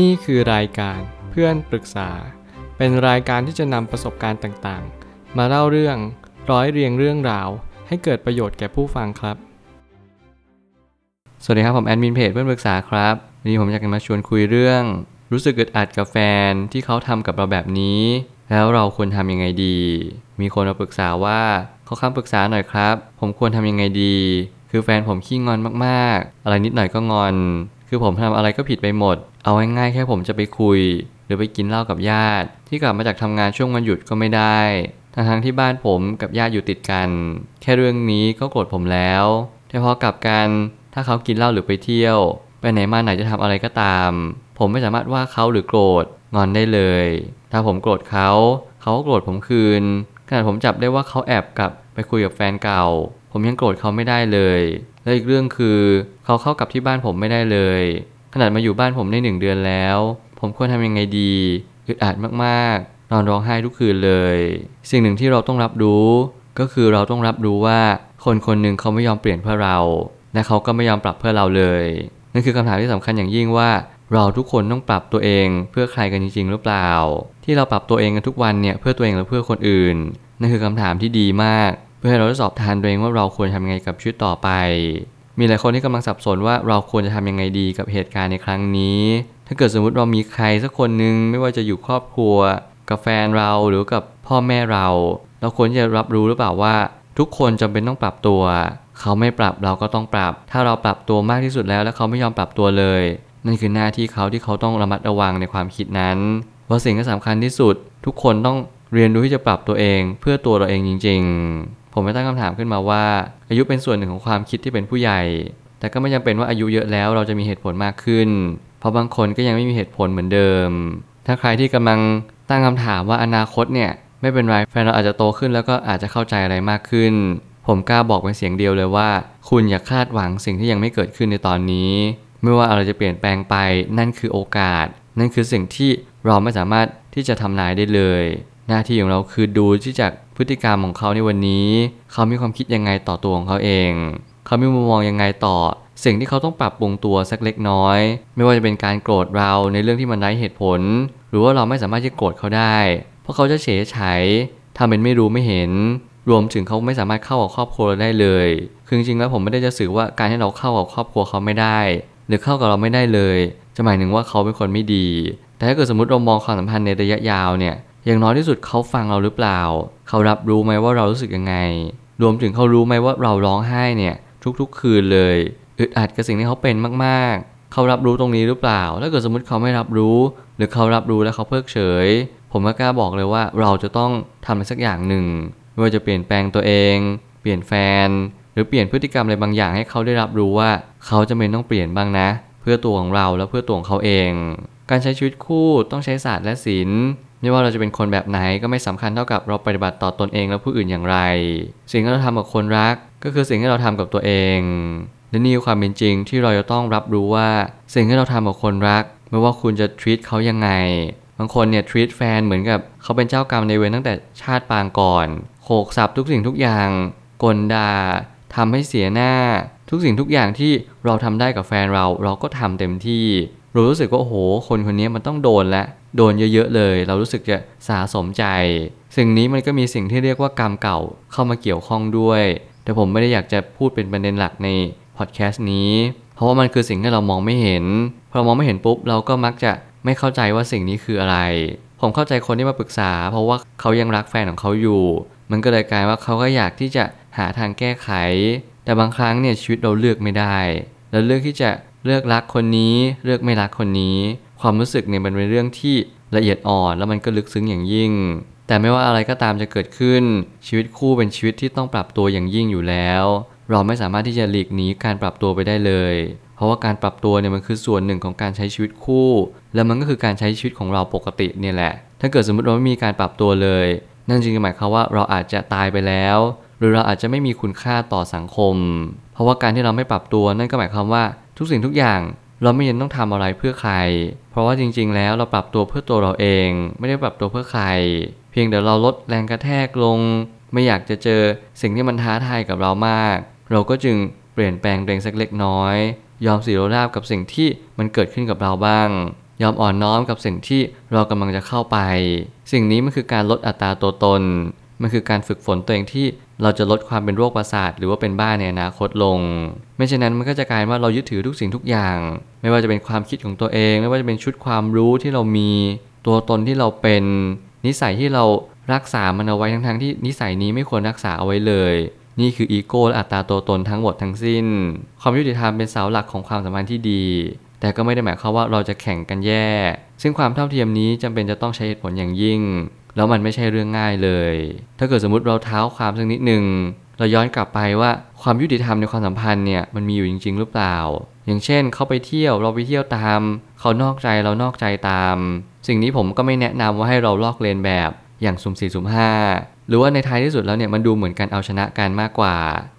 นี่คือรายการเพื่อนปรึกษา เป็นรายการที่จะนำประสบการณ์ต่างๆ มาเล่าเรื่องร้อยเรียงเรื่องราว ให้เกิดประโยชน์แก่ผู้ฟังครับ สวัสดีครับ ผมแอดมินเพจเพื่อนปรึกษาครับวันนี้ผมอยากจะมาชวนคุยเรื่อง รู้สึกอึดอัดกับแฟนที่เขาทำกับเราแบบนี้ แล้วเราควรทำยังไงดี มีคนมาปรึกษาว่าเขาคำปรึกษาหน่อยครับ ผมควรทำยังไงดี คือแฟนผมขี้งอนมากๆ อะไรนิดหน่อยก็งอน คือผมทำอะไรก็ผิดไปหมด เอาง่ายๆแค่ผมจะไปคุย หรือไปกินเหล้ากับญาติ ที่กลับมาจากทำงานช่วงวันหยุดก็ไม่ได้ทั้งๆที่บ้านผมกับญาติอยู่ติดกัน แค่เรื่องนี้ก็โกรธผมแล้ว แต่พอกลับกันถ้าเขากินเหล้าหรือไปเที่ยว ไปไหนมาไหนจะทำอะไรก็ตาม ผมไม่สามารถว่าเขาหรือโกรธงอนได้เลย ถ้าผมโกรธเขาเขาก็โกรธผมคืนขนาดผมจับได้ว่าเขาแอบกลับไปคุยกับแฟนเก่า ผมยังโกรธเขาไม่ได้เลย และอีกเรื่องคือ เขาเข้ากับที่บ้านผมไม่ได้เลย ขนาดมาอยู่บ้านผมได้หนึ่งเดือนแล้ว ผมควรทำยังไงดีอึดอัดมากๆ นอนร้องไห้ทุกคืนเลย สิ่งหนึ่งที่เราต้องรับรู้ ก็คือเราต้องรับรู้ว่าคนคนหนึ่งเขาไม่ยอมเปลี่ยนเพื่อเรา และเขาก็ไม่ยอมปรับเพื่อเราเลยนั่นคือคำถามที่สำคัญอย่างยิ่งว่า เราทุกคนต้องปรับตัวเองเพื่อใครกันจริง ๆ หรือเปล่า ที่เราปรับตัวเองกันทุกวันเนี่ยเพื่อตัวเองหรือเพื่อคนอื่นนั่นคือคำถามที่ดีมาก เพื่อให้เราได้สอบทานตัวเองว่าเราควรทำยังไงกับชีวิตต่อไป มีหลายคนที่กำลังสับสนว่าเราควรจะทำยังไงดีกับเหตุการณ์ในครั้งนี้ ถ้าเกิดสมมุติเรามีใครสักคนหนึ่งไม่ว่าจะอยู่ครอบครัว กับแฟนเราหรือกับพ่อแม่เรา เราควรจะรับรู้หรือเปล่าว่า ทุกคนจำเป็นต้องปรับตัว เขาไม่ปรับเราก็ต้องปรับ ถ้าเราปรับตัวมากที่สุดแล้ว แล้วเขาไม่ยอมปรับตัวเลย นั่นคือหน้าที่เขาที่เขาต้องระมัดระวังในความคิดนั้นว่าะสิ่งที่สำคัญที่สุด ทุกคนต้องเรียนรู้ที่จะปรับตัวเองเพื่อตัวเราเองจริง ๆ ผมไม่ตั้งคำถามขึ้นมาว่า อายุเป็นส่วนหนึ่งของความคิดที่เป็นผู้ใหญ่ แต่ก็ไม่จำเป็นว่าอายุเยอะแล้วเราจะมีเหตุผลมากขึ้น เพราะบางคนก็ยังไม่มีเหตุผลเหมือนเดิม ถ้าใครที่กำลังตั้งคำถามว่าอนาคตเนี่ยไม่เป็นไรแฟนเราอาจจะโตขึ้นแล้วก็อาจจะเข้าใจอะไรมากขึ้น ผมกล้าบอกเป็นเสียงเดียวเลยว่า คุณอย่าคาดหวังสิ่งที่ยังไม่เกิดขึ้นในตอนนี้ไม่ว่าอะไรจะเปลี่ยนแปลงไปนั่นคือโอกาส นั่นคือสิ่งที่เราไม่สามารถที่จะทำนายได้เลย หน้าที่ของเราคือดูที่จากพฤติกรรมของเขาในวันนี้ เขามีความคิดยังไงต่อตัวของเขาเอง เขามีมุมมองยังไงต่อ สิ่งที่เขาต้องปรับปรุงตัวสักเล็กน้อย ไม่ว่าจะเป็นการโกรธเราในเรื่องที่มันไร้เหตุผล หรือว่าเราไม่สามารถจะโกรธเขาได้ เพราะเขาจะเฉยเฉยทำเป็นไม่รู้ไม่เห็น รวมถึงเขาไม่สามารถเข้ากับครอบครัวเราได้เลย คือจริงๆแล้วผมไม่ได้จะสื่อว่าการที่เราเข้ากับครอบครัวเขาไม่ได้ หรือเข้ากับเราไม่ได้เลย จะหมายถึงว่าเขาเป็นคนไม่ดี แต่ถ้าเกิดสมมติเรามองความสัมพันธ์ในระยะยาวเนี่ย อย่างน้อยที่สุดเขาฟังเราหรือเปล่า เขารับรู้ไหมว่าเรารู้สึกยังไง รวมถึงเขารู้ไหมว่าเราร้องไห้เนี่ยทุกๆ คืนเลยอึดอัดกับสิ่งที่เขาเป็นมากๆ เขารับรู้ตรงนี้หรือเปล่า ถ้าเกิดสมมติเขาไม่รับรู้ หรือเขารับรู้แล้วเขาเพิกเฉย ผมก็กล้าบอกเลยว่าเราจะต้องทำอะไรสักอย่างหนึ่งไม่ว่าจะเปลี่ยนแปลงตัวเอง เปลี่ยนแฟน หรือเปลี่ยนพฤติกรรมอะไรบางอย่างให้เขาได้รับรู้ว่า เขาจะเป็นต้องเปลี่ยนบ้างนะ เพื่อตัวของเราและเพื่อตัวของเขาเอง การใช้ชีวิตคู่ต้องใช้ศาสตร์และศิล ไม่ว่าเราจะเป็นคนแบบไหนก็ไม่สำคัญเท่ากับเราปฏิบัติต่อตนเองและผู้อื่นอย่างไร สิ่งที่เราทำกับคนรัก ก็คือสิ่งที่เราทำกับตัวเองและนี่คือความเป็นจริงที่เราจะต้องรับรู้ว่า สิ่งที่เราทำกับคนรัก ไม่ว่าคุณจะ treat เขายังไง บางคนเนี่ย treat แฟนเหมือนกับเขาเป็นเจ้ากรรมในเวรตั้งแต่ชาติปางก่อนโขกสับทุกสิ่งทุกอย่างกลดาทำให้เสียหน้า ทุกสิ่งทุกอย่างที่เราทำได้กับแฟนเรา เราก็ทำเต็มที่ เรารู้สึกว่าโอ้โห คนคนนี้มันต้องโดนและโดนเยอะๆเลย เรารู้สึกจะสะสมใจ สิ่งนี้มันก็มีสิ่งที่เรียกว่ากรรมเก่าเข้ามาเกี่ยวข้องด้วย แต่ผมไม่ได้อยากจะพูดเป็นประเด็นหลักในพอดแคสต์นี้ เพราะว่ามันคือสิ่งที่เรามองไม่เห็นพอเรามองไม่เห็นปุ๊บเราก็มักจะไม่เข้าใจว่าสิ่งนี้คืออะไร ผมเข้าใจคนที่มาปรึกษา เพราะว่าเขายังรักแฟนของเขาอยู่ มันก็เลยกลายว่าเขาก็อยากที่จะหาทางแก้ไข แต่บางครั้งเนี่ยชีวิตเราเลือกไม่ได้ เราเลือกที่จะ เลือกรักคนนี้เลือกไม่รักคนนี้ ความรู้สึกเนี่ยมันเป็นเรื่องที่ละเอียดอ่อนแล้วมันก็ลึกซึ้งอย่างยิ่ง แต่ไม่ว่าอะไรก็ตามจะเกิดขึ้น ชีวิตคู่เป็นชีวิตที่ต้องปรับตัวอย่างยิ่งอยู่แล้ว เราไม่สามารถที่จะหลีกหนีการปรับตัวไปได้เลย เพราะว่าการปรับตัวเนี่ยมันคือส่วนหนึ่งของการใช้ชีวิตคู่ และมันก็คือการใช้ชีวิตของเราปกติเนี่ยแหละ ถ้าเกิดสมมติเราไม่มีการปรับตัวเลย นั่นจึงหมายความว่าเราอาจจะตายไปแล้ว หรือเราอาจจะไม่มีคุณค่าต่อสังคม เพราะว่าการที่เราไม่ปรับตัวนั่นก็หมายความว่า ทุกสิ่งทุกอย่างเราไม่ยังต้องทำอะไรเพื่อใคร เพราะว่าจริง ๆ แล้วเราปรับตัวเพื่อตัวเราเอง ไม่ได้ปรับตัวเพื่อใคร เพียงแต่เราลดแรงกระแทกลง ไม่อยากจะเจอสิ่งที่มันท้าทายกับเรามาก เราก็จึงเปลี่ยนแปลงตัวเองสักเล็กน้อย ยอมสียราบกับสิ่งที่มันเกิดขึ้นกับเราบ้าง ยอมอ่อนน้อมกับสิ่งที่เรากำลังจะเข้าไป สิ่งนี้มันคือการลดอัตราตัวตน มันคือการฝึกฝนตัวเองที่ เราจะลดความเป็นโรคประสาท หรือว่าเป็นบ้าในอนาคตลง ไม่เช่นนั้นมันก็จะกลายว่าเรายึดถือทุกสิ่งทุกอย่าง ไม่ว่าจะเป็นความคิดของตัวเอง ไม่ว่าจะเป็นชุดความรู้ที่เรามี ตัวตนที่เราเป็น นิสัยที่เรารักษามันเอาไว้ทั้งๆที่นิสัยนี้ไม่ควรรักษาเอาไว้เลย นี่คืออีโก้และอัตราตัวตนทั้งหมดทั้งสิ้น ความยุติธรรมเป็นเสาหลักของความสัมพันธ์ที่ดี แต่ก็ไม่ได้หมายความว่าเราจะแข่งกันแย่ ซึ่งความเท่าเทียมนี้จำเป็นจะต้องใช้เหตุผลอย่างยิ่ง แล้วมันไม่ใช่เรื่องง่ายเลย ถ้าเกิดสมมติเราเท้าความสักนิดหนึ่งเราย้อนกลับไปว่าความยุติธรรมในความสัมพันธ์เนี่ยมันมีอยู่จริง ๆ หรือเปล่า อย่างเช่นเขาไปเที่ยวเราไปเที่ยวตาม เขานอกใจเรานอกใจตาม สิ่งนี้ผมก็ไม่แนะนำว่าให้เราลอกเลียนแบบอย่างสุ่มสี่สุ่มห้าหรือว่าในท้ายที่สุดแล้วเนี่ยมันดูเหมือนกันเอาชนะกันมากกว่า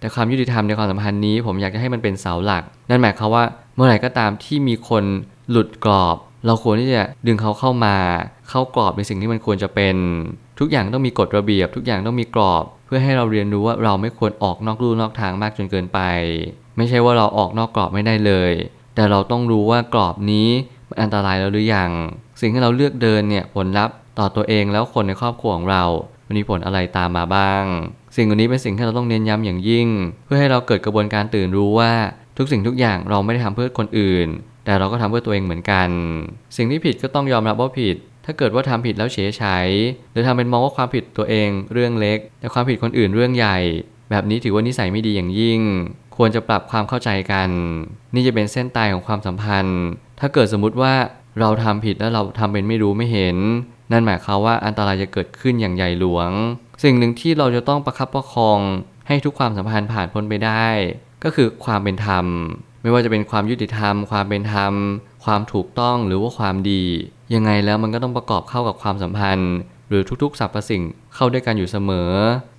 แต่ความยุติธรรมในความสัมพันธ์นี้ผมอยากจะให้มันเป็นเสาหลัก นั่นหมายความว่าเมื่อไหร่ก็ตามที่มีคนหลุดกรอบ เราควรที่จะดึงเขาเข้ามา เข้ากรอบในสิ่งที่มันควรจะเป็น ทุกอย่างต้องมีกฎระเบียบ ทุกอย่างต้องมีกรอบ เพื่อให้เราเรียนรู้ว่าเราไม่ควรออกนอกลู่นอกทางมากจนเกินไป ไม่ใช่ว่าเราออกนอกกรอบไม่ได้เลย แต่เราต้องรู้ว่ากรอบนี้มันอันตรายแล้วหรือยังสิ่งที่เราเลือกเดินเนี่ยผลลัพธ์ต่อตัวเองแล้วคนในครอบครัวของเรามันมีผลอะไรตามมาบ้าง สิ่งเหล่านี้เป็นสิ่งที่เราต้องเน้นย้ำอย่างยิ่ง เพื่อให้เราเกิดกระบวนการตื่นรู้ว่าทุกสิ่งทุกอย่างเราไม่ได้ทำเพื่อคนอื่น แต่เราก็ทำเพื่อตัวเองเหมือนกัน สิ่งที่ผิดก็ต้องยอมรับว่าผิด ถ้าเกิดว่าทำผิดแล้วเฉยใช้หรือทำเป็นมองว่าความผิดตัวเองเรื่องเล็ก แต่ความผิดคนอื่นเรื่องใหญ่ แบบนี้ถือว่านิสัยไม่ดีอย่างยิ่ง ควรจะปรับความเข้าใจกัน นี่จะเป็นเส้นตายของความสัมพันธ์ ถ้าเกิดสมมุติว่าเราทำผิดแล้วเราทำเป็นไม่รู้ไม่เห็น นั่นหมายความว่าอันตรายจะเกิดขึ้นอย่างใหญ่หลวง สิ่งหนึ่งที่เราจะต้องประคับประคองให้ทุกความสัมพันธ์ผ่านพ้นไปได้ ก็คือความเป็นธรรม ไม่ว่าจะเป็นความยุติธรรม ความเป็นธรรม ความถูกต้องหรือว่าความดี ยังไงแล้วมันก็ต้องประกอบเข้ากับความสัมพันธ์ หรือทุกๆสรรพสิ่งเข้าด้วยกันอยู่เสมอ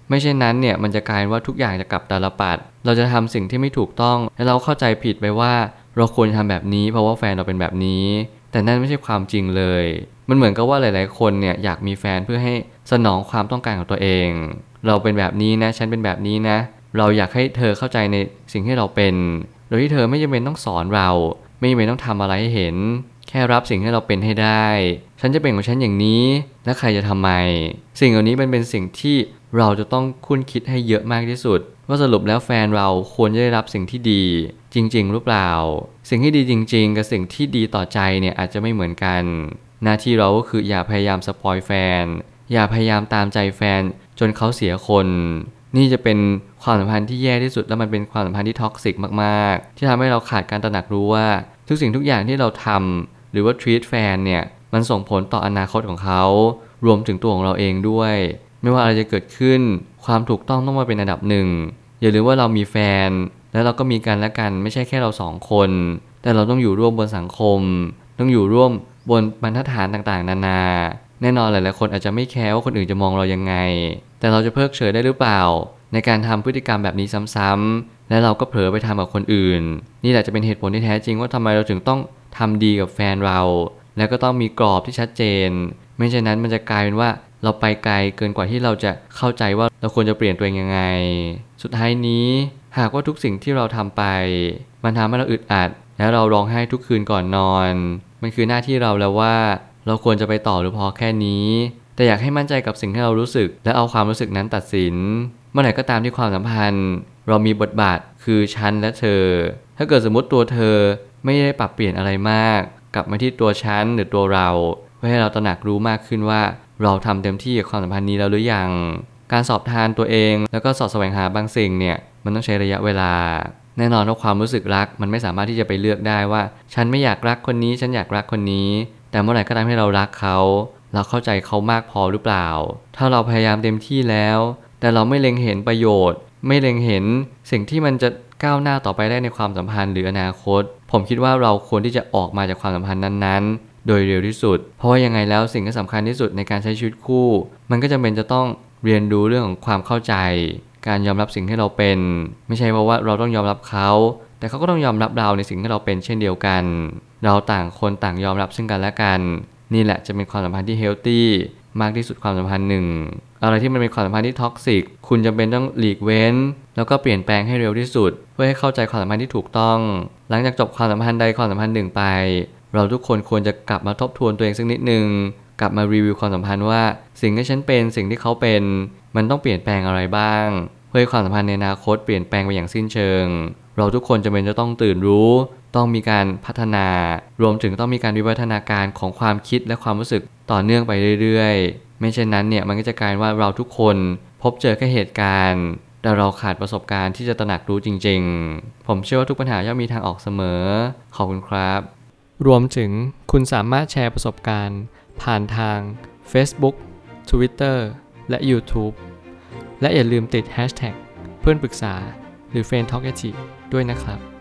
ไม่เช่นนั้นเนี่ยมันจะกลายว่าทุกอย่างจะกลับตาลปัด เราจะทำสิ่งที่ไม่ถูกต้อง และเราเข้าใจผิดไปว่า เราควรทำแบบนี้ เพราะว่าแฟนเราเป็นแบบนี้ แต่นั่นไม่ใช่ความจริงเลย มันเหมือนกับว่าหลายๆ คนเนี่ยอยากมีแฟนเพื่อให้สนองความต้องการของตัวเอง เราเป็นแบบนี้นะ ฉันเป็นแบบนี้นะ เราอยากให้เธอเข้าใจในสิ่งที่เราเป็น โดยที่เธอไม่จำเป็นต้องสอนเรา ไม่จำเป็นต้องทำอะไรให้เห็น แค่รับสิ่งที่เราเป็นให้ได้ ฉันจะเป็นของฉันอย่างนี้ และใครจะทำไม สิ่งเหล่านี้มันเป็นสิ่งที่เราจะต้องครุ่นคิดให้เยอะมากที่สุด ว่าสรุปแล้วแฟนเราควรจะได้รับสิ่งที่ดี จริง ๆ หรือเปล่า สิ่งที่ดีจริง ๆ กับสิ่งที่ดีต่อใจเนี่ยอาจจะไม่เหมือนกัน หน้าที่เราก็คืออย่าพยายาม spoil แฟน อย่าพยายามตามใจแฟนจนเขาเสียคน นี่จะเป็นความสัมพันธ์ที่แย่ที่สุดและมันเป็นความสัมพันธ์ที่ toxicมากๆ ที่ทำให้เราขาดการตระหนักรู้ว่า ทุกสิ่งทุกอย่างที่เราทำหรือว่า treat แฟนเนี่ยมันส่งผลต่ออนาคตของเขา รวมถึงตัวของเราเองด้วย ไม่ว่าอะไรจะเกิดขึ้น ความถูกต้องต้องมาเป็นอันดับหนึ่งอย่าลืมว่าเรามีแฟน แล้วเราก็มีกันและกันไม่ใช่แค่เราสองคน แต่เราต้องอยู่ร่วมบนสังคม ต้องอยู่ร่วมบนบรรทัดฐานต่างๆ นานา แน่นอนหลายๆคนอาจจะไม่แคร์ว่าคนอื่นจะมองเรายังไง แต่เราจะเพิกเฉยได้หรือเปล่า ในการทำพฤติกรรมแบบนี้ซ้ำๆและเราก็เผลอไปทำกับคนอื่น นี่แหละจะเป็นเหตุผลที่แท้จริงว่าทำไมเราถึงต้องทำดีกับแฟนเรา แล้วก็ต้องมีกรอบที่ชัดเจน ไม่เช่นนั้นมันจะกลายเป็นว่าเราไปไกลเกินกว่าที่เราจะเข้าใจว่าเราควรจะเปลี่ยนตัวเองยังไง สุดท้ายนี้หากว่าทุกสิ่งที่เราทำไป มันทำให้เราอึดอัด และเราร้องไห้ทุกคืนก่อนนอน มันคือหน้าที่เราแล้วว่า เราควรจะไปต่อหรือพอแค่นี้ แต่อยากให้มั่นใจกับสิ่งที่เรารู้สึก และเอาความรู้สึกนั้นตัดสิน เมื่อไหร่ก็ตามที่ความสัมพันธ์ เรามีบทบาทคือฉันและเธอ ถ้าเกิดสมมติตัวเธอไม่ได้ปรับเปลี่ยนอะไรมาก กลับมาที่ตัวฉันหรือตัวเราเพื่อให้เราตระหนักรู้มากขึ้นว่า เราทำเต็มที่กับความสัมพันธ์นี้แล้วหรือยังการสอบทานตัวเองแล้วก็สอบแสวงหาบางสิ่งเนี่ยมันต้องใช้ระยะเวลา แน่นอนว่าความรู้สึกรัก มันไม่สามารถที่จะไปเลือกได้ว่า ฉันไม่อยากรักคนนี้ ฉันอยากรักคนนี้ แต่เมื่อไหร่ก็ตามให้เรารักเขา เราเข้าใจเขามากพอหรือเปล่า ถ้าเราพยายามเต็มที่แล้ว แต่เราไม่เล็งเห็นประโยชน์ ไม่เล็งเห็นสิ่งที่มันจะก้าวหน้าต่อไปได้ในความสัมพันธ์หรืออนาคต ผมคิดว่าเราควรที่จะออกมาจากความสัมพันธ์นั้นๆ โดยเร็วที่สุด เพราะว่ายังไงแล้วสิ่งที่สำคัญที่สุดในการใช้ชีวิตคู่ มันก็จำเป็นจะต้องเรียนรู้เรื่องของความเข้าใจ การยอมรับสิ่งที่เราเป็น ไม่ใช่เพราะว่าเราต้องยอมรับเขา แต่เขาก็ต้องยอมรับเราในสิ่งที่เราเป็นเช่นเดียวกัน เราต่างคนต่างยอมรับซึ่งกันและกัน นี่แหละจะเป็นความสัมพันธ์ที่เฮลตี้มากที่สุดความสัมพันธ์หนึ่งอะไรที่มันเป็นความสัมพันธ์ที่ท็อกซิกคุณจำเป็นต้องหลีกเว้น แล้วก็เปลี่ยนแปลงให้เร็วที่สุด เพื่อให้เข้าใจความสัมพันธ์ที่ถูกต้อง หลังจากจบความสัมพันธ์ใดความสัมพันธ์หนึ่งไป เราทุกคนควรจะกลับมาทบทวนตัวเองสักนิดหนึ่งกลับมารีวิวความสัมพันธ์ว่า สิ่งที่ฉันเป็นสิ่งที่เขาเป็น มันต้องเปลี่ยนแปลงอะไรบ้าง เพื่อให้ความสัมพันธ์ในอนาคตเปลี่ยนแปลงไปอย่างสิ้นเชิง เราทุกคนจำเป็นจะต้องตื่นรู้ ต้องมีการพัฒนา รวมถึงต้องมีการวิวัฒนาการของความคิดและความรู้สึกต่อเนื่องไปเรื่อยๆ ไม่เช่นนั้นเนี่ยมันก็จะกลายว่าเราทุกคนพบเจอแค่เหตุการณ์ แต่เราขาดประสบการณ์ที่จะตระหนักรู้จริง ๆ ผมเชื่อว่าทุกปัญหาย่อมมีทางออกเสมอ ขอบคุณครับ รวมถึงคุณสามารถแชร์ประสบการณ์ ผ่านทาง Facebook Twitter และ YouTube และอย่าลืมติด Hashtag เพื่อนปรึกษาหรือ f r ร e n d t a l k a ด้วยนะครับ